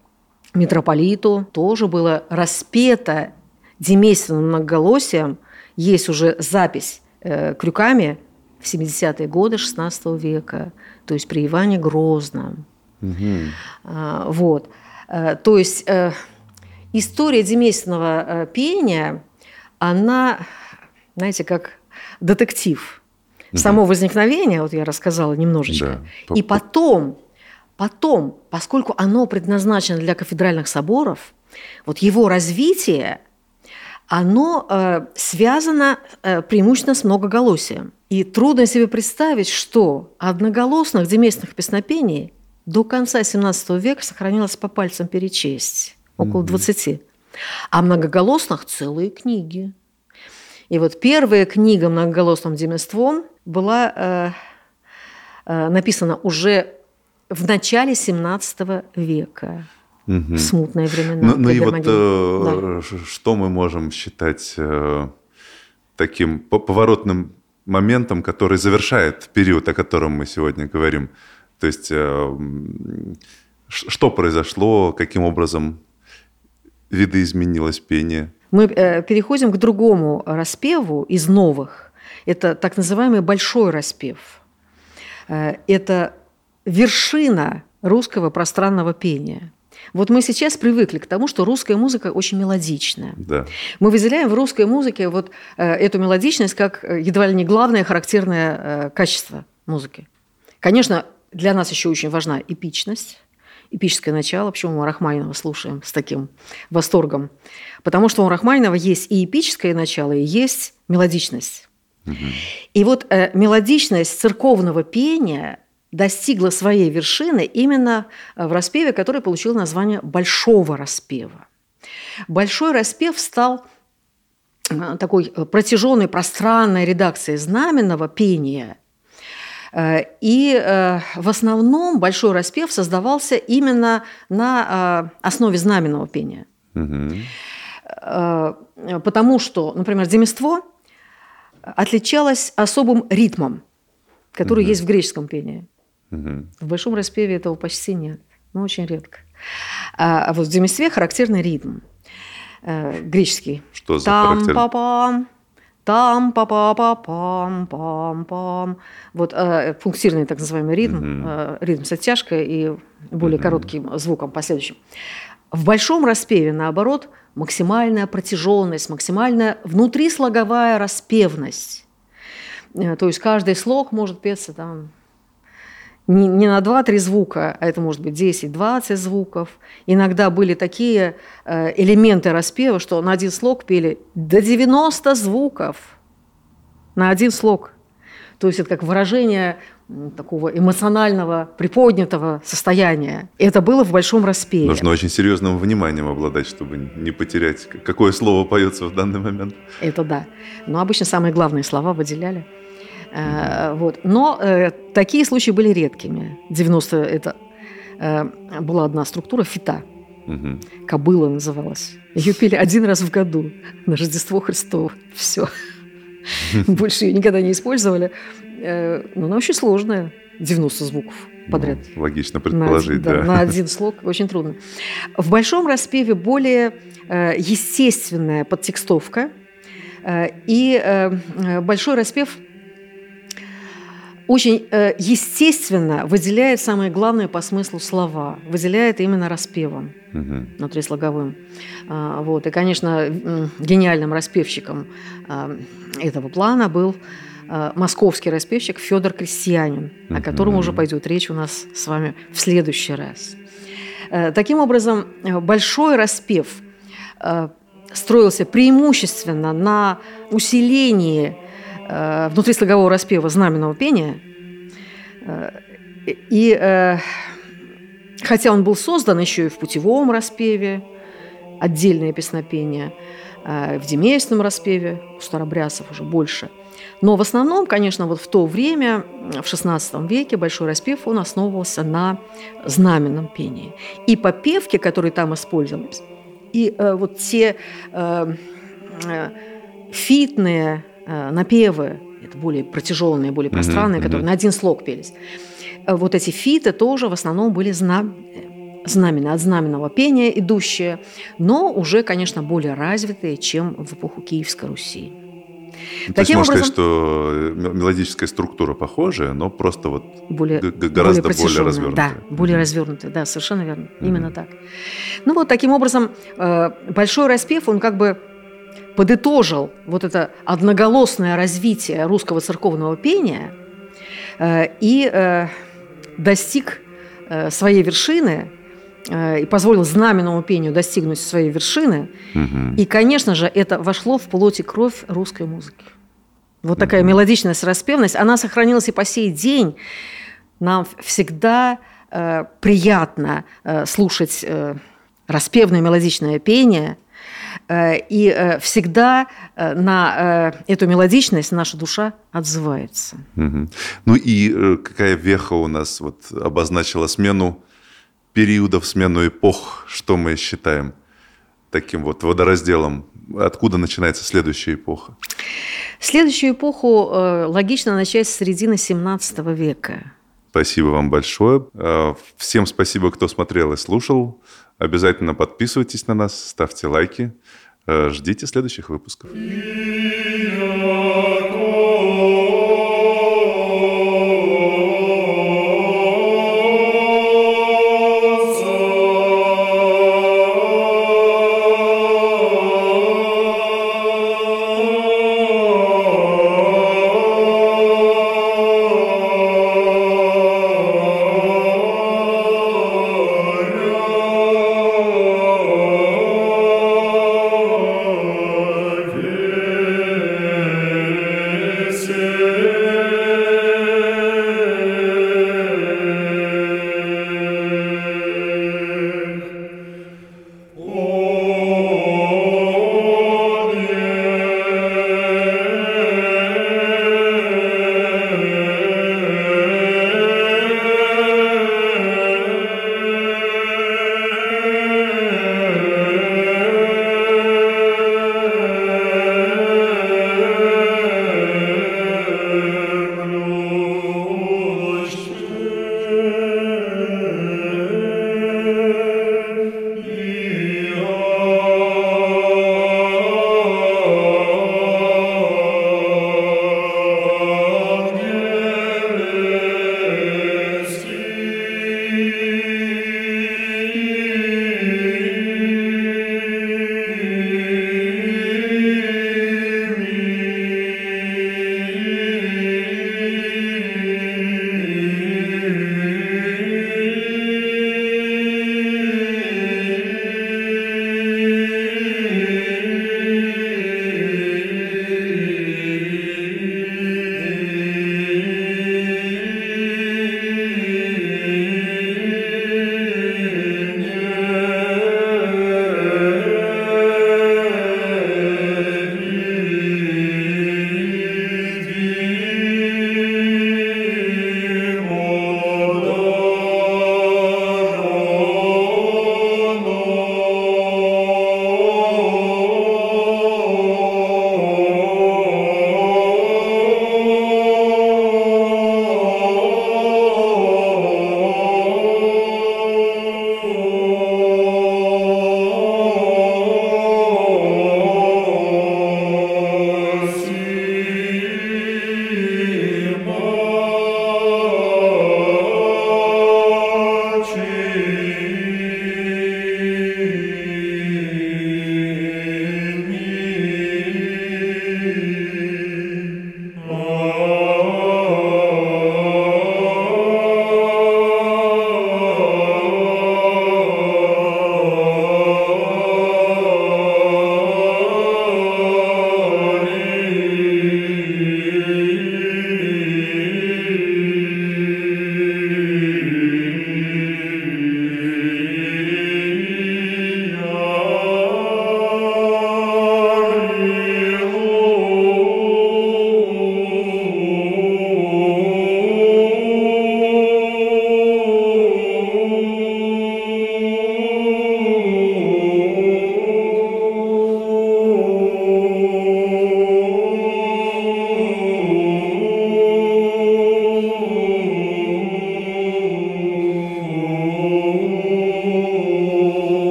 митрополиту тоже было распето демейственным многоголосием. Есть уже запись э, крюками в 70-е годы XVI века, то есть при Иване Грозном. Мгм. А, Вот. Э, То есть э, история демейственного э, пения, она, знаете, как детектив. Само возникновение, вот я рассказала немножечко, Да. и потом, потом, поскольку оно предназначено для кафедральных соборов, вот его развитие, оно э, связано э, преимущественно с многоголосием. И трудно себе представить, что одноголосных деместных песнопений до конца XVII века сохранилось по пальцам перечесть, около 20. А многоголосных целые книги. И вот первая книга многоголосным демеством была э, э, написана уже в начале XVII века. В смутные времена. Ну, ну и вот э, ш- что мы можем считать э, таким по- поворотным моментом, который завершает период, о котором мы сегодня говорим? То есть э, что произошло, каким образом видоизменилось пение? Мы э, переходим к другому распеву из новых. Это так называемый большой распев. Э, это вершина русского пространного пения. Вот мы сейчас привыкли к тому, что русская музыка очень мелодичная. Да. Мы выделяем в русской музыке вот э, эту мелодичность как э, едва ли не главное характерное э, качество музыки. Конечно, для нас еще очень важна эпичность, эпическое начало. Почему мы Рахманинова слушаем с таким восторгом? Потому что у Рахманинова есть и эпическое начало, и есть мелодичность. И вот э, мелодичность церковного пения достигла своей вершины именно э, в распеве, который получил название «большого распева». Большой распев стал э, такой э, протяженной пространной редакцией знаменного пения. И в основном большой распев создавался именно на основе знаменного пения. Э, Потому что, например, демество отличалось особым ритмом, который есть в греческом пении. В большом распеве этого почти нет, ну очень редко. А а вот в деместве характерный ритм э, греческий. Что за там характерный? па пам там па па па пам пам пам Вот э, пунктирный так называемый ритм, Мгм. э, ритм с оттяжкой и более коротким звуком последующим. В большом распеве, наоборот, максимальная протяженность, максимальная внутрислоговая распевность. Э, То есть каждый слог может петься там не, не на 2-3 звука, а это может быть 10-20 звуков. Иногда были такие э, элементы распева, что на один слог пели до 90 звуков на один слог. То есть это как выражение такого эмоционального, приподнятого состояния. Это было в большом распеве. Нужно очень серьезным вниманием обладать, чтобы не потерять, какое слово поется в данный момент. Это да. Но обычно самые главные слова выделяли. Э, Вот. Но э, такие случаи были редкими. 90 это э, была одна структура фита. Мгм. Кобыла называлась. Ее пели один раз в году на Рождество Христово. Все. Больше ее никогда не использовали. Э, Но она очень сложная. 90 звуков подряд. Ну, логично На предположить, один- да. На один слог очень трудно. В большом распеве более э, естественная подтекстовка. э, и э, большой распев очень э, естественно выделяет самое главное по смыслу слова, выделяет именно распевом Мгм. внутрислоговым. А, Вот. И, конечно, гениальным распевщиком а, этого плана был а, московский распевщик Федор Крестьянин, о котором уже пойдет речь у нас с вами в следующий раз. Э, Таким образом, э, большой распев э, строился преимущественно на усилении внутрислогового распева знаменного пения. Э, И э, хотя он был создан еще и в путевом распеве, отдельное песнопение, э, в демейственном распеве, у старобрядцев уже больше. Но в основном, конечно, вот в то время, в XVI веке, большой распев, он основывался на знаменном пении. И попевки, которые там использовались, и э, вот те э, э, фитные э, напевы, это более протяженные, более пространные, мгм. которые на один слог пелись, э, вот эти фиты тоже в основном были зна... э, знамена, от знаменного пения идущие, но уже, конечно, более развитые, чем в эпоху Киевской Руси. Ну, То есть Таким можно сказать, образом- что э, м- мелодическая структура похожая, но просто вот более, гораздо более протяжённая. развернутая. Да, более Мгм. развернутая, да, совершенно верно, именно так. Ну вот таким образом э, большой распев, он как бы подытожил вот это одноголосное развитие русского церковного пения э, и э, достиг э, своей вершины и позволил знаменному пению достигнуть своей вершины. Мгм. И, конечно же, это вошло в плоть и кровь русской музыки. Вот такая мелодичность, распевность, она сохранилась и по сей день. Нам всегда э, приятно э, слушать э, распевное мелодичное пение, и э, всегда э, на э, эту мелодичность наша душа отзывается. Мгм. Ну и э, какая веха у нас вот обозначила смену периодов, смену эпох, что мы считаем таким вот водоразделом? Откуда начинается следующая эпоха? Следующую эпоху э, логично начать с середины 17 века. Спасибо вам большое. Э, Всем спасибо, кто смотрел и слушал. Обязательно подписывайтесь на нас, ставьте лайки. Э, Ждите следующих выпусков.